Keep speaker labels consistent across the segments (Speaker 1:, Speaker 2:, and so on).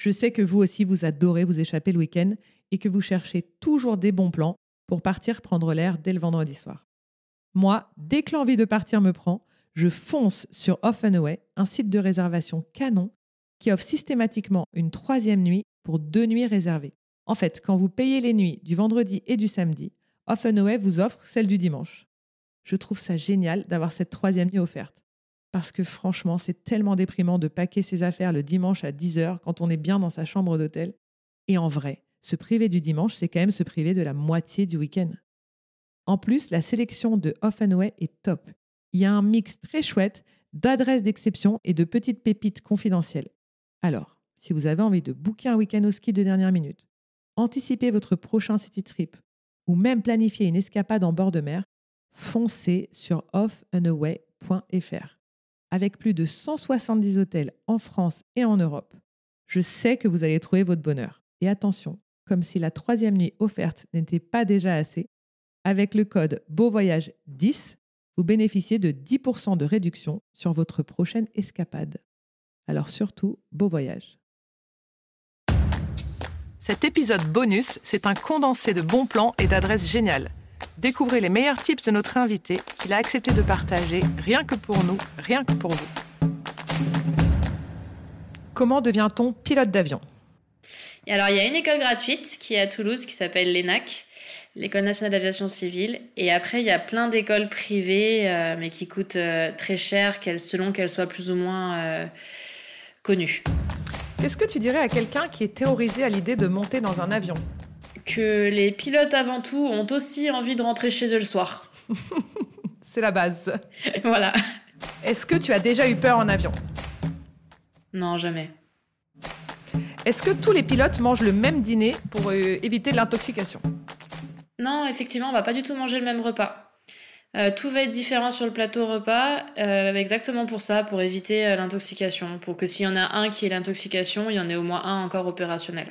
Speaker 1: Je sais que vous aussi, vous adorez vous échapper le week-end et que vous cherchez toujours des bons plans pour partir prendre l'air dès le vendredi soir. Moi, dès que l'envie de partir me prend, je fonce sur Off Away, un site de réservation canon qui offre systématiquement une troisième nuit pour deux nuits réservées. En fait, quand vous payez les nuits du vendredi et du samedi, Off vous offre celle du dimanche. Je trouve ça génial d'avoir cette troisième nuit offerte. Parce que franchement, c'est tellement déprimant de paquer ses affaires le dimanche à 10h quand on est bien dans sa chambre d'hôtel. Et en vrai, se priver du dimanche, c'est quand même se priver de la moitié du week-end. En plus, la sélection de Off and Away est top. Il y a un mix très chouette d'adresses d'exception et de petites pépites confidentielles. Alors, si vous avez envie de booker un week-end au ski de dernière minute, anticiper votre prochain city trip ou même planifier une escapade en bord de mer, foncez sur offandaway.fr. Avec plus de 170 hôtels en France et en Europe, je sais que vous allez trouver votre bonheur. Et attention, comme si la troisième nuit offerte n'était pas déjà assez, avec le code Beauvoyage 10, vous bénéficiez de 10% de réduction sur votre prochaine escapade. Alors surtout, beau voyage. Cet épisode bonus, c'est un condensé de bons plans et d'adresses géniales. Découvrez les meilleurs tips de notre invité qu'il a accepté de partager rien que pour nous, rien que pour vous. Comment devient-on pilote d'avion?
Speaker 2: Alors, il y a une école gratuite qui est à Toulouse qui s'appelle l'ENAC, l'École nationale d'aviation civile. Et après, il y a plein d'écoles privées, euh, mais qui coûtent euh, très cher, selon qu'elles soient plus ou moins euh, connues.
Speaker 1: Qu'est-ce que tu dirais à quelqu'un qui est terrorisé à l'idée de monter dans un avion?
Speaker 2: Que les pilotes avant tout ont aussi envie de rentrer chez eux le soir.
Speaker 1: C'est la base.
Speaker 2: voilà.
Speaker 1: Est-ce que tu as déjà eu peur en avion?
Speaker 2: Non, jamais.
Speaker 1: Est-ce que tous les pilotes mangent le même dîner pour éviter l'intoxication?
Speaker 2: Non, effectivement, on va pas du tout manger le même repas. Euh, tout va être différent sur le plateau repas, euh, exactement pour ça, pour éviter euh, l'intoxication, pour que s'il y en a un qui est l'intoxication, il y en ait au moins un encore opérationnel.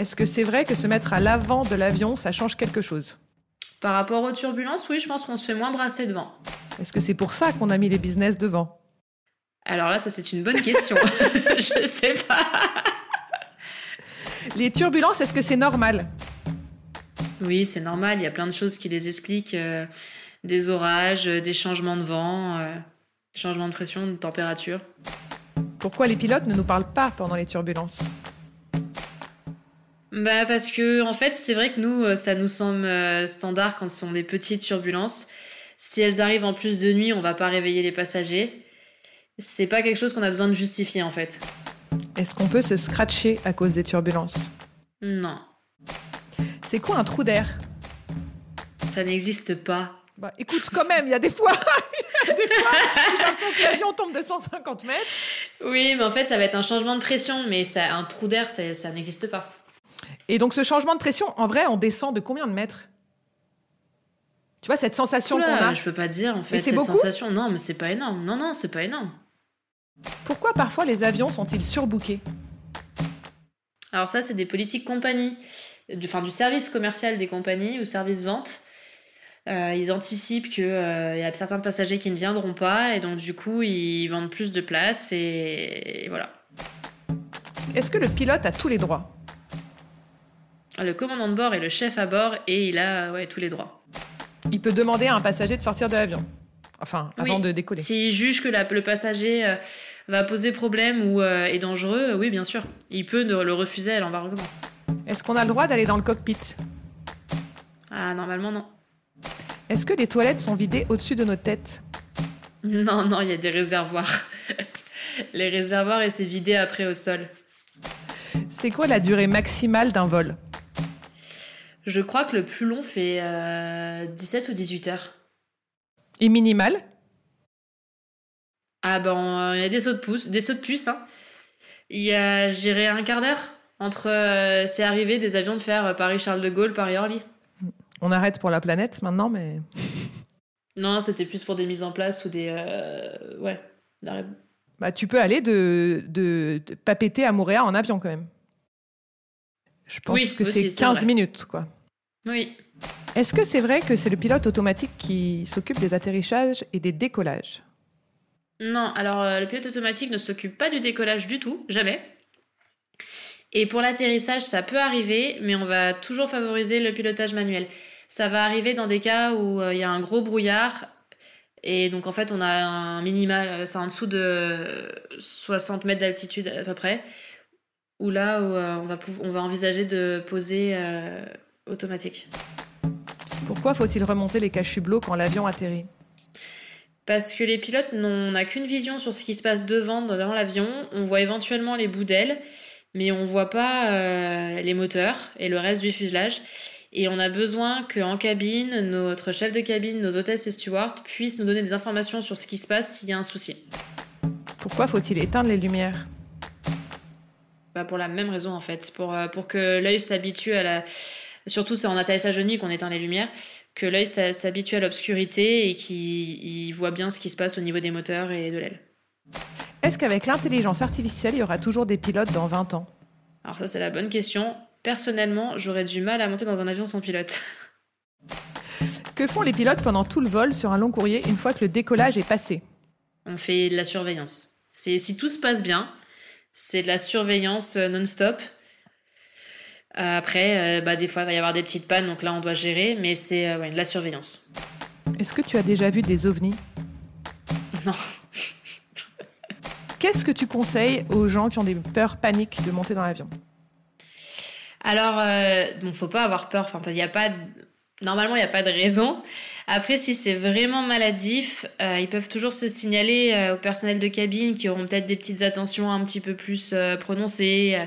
Speaker 1: Est-ce que c'est vrai que se mettre à l'avant de l'avion, ça change quelque chose?
Speaker 2: Par rapport aux turbulences, oui, je pense qu'on se fait moins brasser devant.
Speaker 1: Est-ce que c'est pour ça qu'on a mis les business devant?
Speaker 2: Alors là, ça c'est une bonne question. je sais pas.
Speaker 1: Les turbulences, est-ce que c'est normal?
Speaker 2: Oui, c'est normal. Il y a plein de choses qui les expliquent. Euh, des orages, euh, des changements de vent, euh, changements de pression, de température.
Speaker 1: Pourquoi les pilotes ne nous parlent pas pendant les turbulences?
Speaker 2: Bah parce que en fait c'est vrai que nous ça nous semble standard quand ce sont des petites turbulences. Si elles arrivent en plus de nuit, on va pas réveiller les passagers. C'est pas quelque chose qu'on a besoin de justifier en fait.
Speaker 1: Est-ce qu'on peut se scratcher à cause des turbulences?
Speaker 2: Non.
Speaker 1: C'est quoi un trou d'air?
Speaker 2: Ça n'existe pas.
Speaker 1: Bah, écoute, quand même, il y a des fois, des fois j'ai l'impression que l'avion tombe de 150 mètres.
Speaker 2: Oui, mais en fait, ça va être un changement de pression, mais ça, un trou d'air, ça, ça n'existe pas.
Speaker 1: Et donc, ce changement de pression, en vrai, on descend de combien de mètres? Tu vois, cette sensation qu'on a
Speaker 2: Je peux pas dire, en fait. cette sensation, non, mais c'est pas énorme. Non, non, c'est pas énorme.
Speaker 1: Pourquoi parfois les avions sont-ils surbookés?
Speaker 2: Alors ça, c'est des politiques compagnies du, du service commercial des compagnies ou service vente. Euh, ils anticipent qu'il euh, y a certains passagers qui ne viendront pas et donc du coup ils vendent plus de places et, voilà.
Speaker 1: Est-ce que le pilote a tous les droits?
Speaker 2: Le commandant de bord est le chef à bord et il a ouais, tous les droits.
Speaker 1: Il peut demander à un passager de sortir de l'avion Enfin, avant de décoller.
Speaker 2: S'il juge que le passager euh, va poser problème ou est dangereux, oui, bien sûr. Il peut le refuser à l'embarquement.
Speaker 1: Est-ce qu'on a le droit d'aller dans le cockpit?
Speaker 2: Ah, normalement, non.
Speaker 1: Est-ce que les toilettes sont vidées au-dessus de nos têtes?
Speaker 2: Non, non, il y a des réservoirs. les réservoirs et c'est vidé après au sol.
Speaker 1: C'est quoi la durée maximale d'un vol?
Speaker 2: Je crois que le plus long fait 17 euh, ou 18 heures.
Speaker 1: Et minimal?
Speaker 2: Ah ben, il y a des sauts de pouce, des sauts de puce. Hein. Il y a, j'irai un quart d'heure entre euh, c'est arrivé des avions de faire euh, Paris-Charles de Gaulle, Paris-Orly.
Speaker 1: On arrête pour la planète maintenant, mais.
Speaker 2: Non, c'était plus pour des mises en place ou des. Euh, ouais,
Speaker 1: Bah, tu peux aller de, de, à Montréal en avion quand même. Je pense que c'est 15 minutes, quoi.
Speaker 2: Oui.
Speaker 1: Est-ce que c'est vrai que c'est le pilote automatique qui s'occupe des atterrissages et des décollages?
Speaker 2: Non, alors le pilote automatique ne s'occupe pas du décollage du tout, jamais. Et pour l'atterrissage, ça peut arriver, mais on va toujours favoriser le pilotage manuel. Ça va arriver dans des cas où euh, il y a un gros brouillard et donc en fait on a un minimal, euh, c'est en dessous de 60 mètres d'altitude à peu près, où là où, euh, on, va on va envisager de poser automatique.
Speaker 1: Pourquoi faut-il remonter les cache-hublots quand l'avion atterrit?
Speaker 2: Parce que les pilotes n'ont qu'une vision sur ce qui se passe devant dans l'avion. On voit éventuellement les bouts d'ailes, mais on voit pas euh, les moteurs et le reste du fuselage. Et on a besoin qu'en cabine, notre chef de cabine, nos hôtesses et stewards puissent nous donner des informations sur ce qui se passe s'il y a un souci.
Speaker 1: Pourquoi faut-il éteindre les lumières?
Speaker 2: Bah Pour la même raison en fait, pour, euh, pour que l'œil s'habitue à la... Surtout c'est en atterrissage de nuit qu'on éteint les lumières que l'œil s'habitue à l'obscurité et qu'il voit bien ce qui se passe au niveau des moteurs et de l'aile.
Speaker 1: Est-ce qu'avec l'intelligence artificielle, il y aura toujours des pilotes dans 20 ans?
Speaker 2: Alors ça c'est la bonne question. Personnellement, j'aurais du mal à monter dans un avion sans pilote.
Speaker 1: Que font les pilotes pendant tout le vol sur un long courrier une fois que le décollage est passé?
Speaker 2: On fait de la surveillance. C'est si tout se passe bien, c'est de la surveillance euh, non-stop. Euh, après, euh, bah, des fois, il va y avoir des petites pannes, donc là, on doit gérer, mais c'est euh, de la surveillance.
Speaker 1: Est-ce que tu as déjà vu des ovnis?
Speaker 2: Non.
Speaker 1: Qu'est-ce que tu conseilles aux gens qui ont des peurs paniques de monter dans l'avion?
Speaker 2: Alors, il ne faut pas avoir peur. Enfin, il y a pas. Normalement, il n'y a pas de raison. Après, si c'est vraiment maladif, ils peuvent toujours se signaler au personnel de cabine qui auront peut-être des petites attentions un petit peu plus prononcées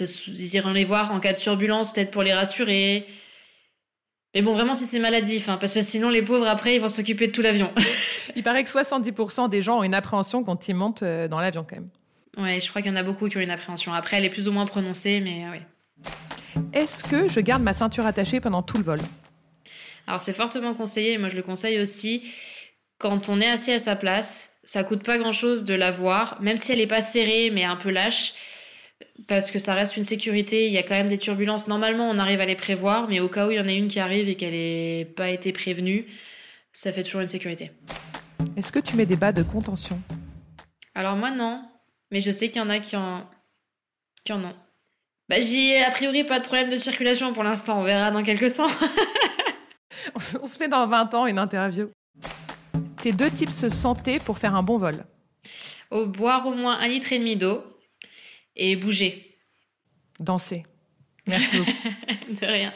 Speaker 2: ils iront les voir en cas de turbulence, peut-être pour les rassurer. Mais bon, vraiment, si c'est maladif, hein, parce que sinon, les pauvres, après, ils vont s'occuper de tout l'avion.
Speaker 1: Il paraît que 70% des gens ont une appréhension quand ils montent euh, dans l'avion, quand même.
Speaker 2: Ouais, je crois qu'il y en a beaucoup qui ont une appréhension. Après, elle est plus ou moins prononcée, mais euh, oui.
Speaker 1: Est-ce que je garde ma ceinture attachée pendant tout le vol?
Speaker 2: Alors, c'est fortement conseillé, moi je le conseille aussi. Quand on est assis à sa place, ça coûte pas grand-chose de la voir, même si elle n'est pas serrée, mais un peu lâche parce que ça reste une sécurité, il y a quand même des turbulences. Normalement, on arrive à les prévoir, mais au cas où il y en a une qui arrive et qu'elle n'ait pas été prévenue, ça fait toujours une sécurité.
Speaker 1: Est-ce que tu mets des bas de contention?
Speaker 2: Alors moi non, mais je sais qu'il y en a qui en, qui en ont. Bah j'ai a priori pas de problème de circulation pour l'instant, on verra dans quelques temps.
Speaker 1: on se fait dans 20 ans une interview. Tes deux tips santé pour faire un bon vol
Speaker 2: Au boire au moins un litre et demi d'eau et bouger.
Speaker 1: Danser. Merci beaucoup.
Speaker 2: De rien.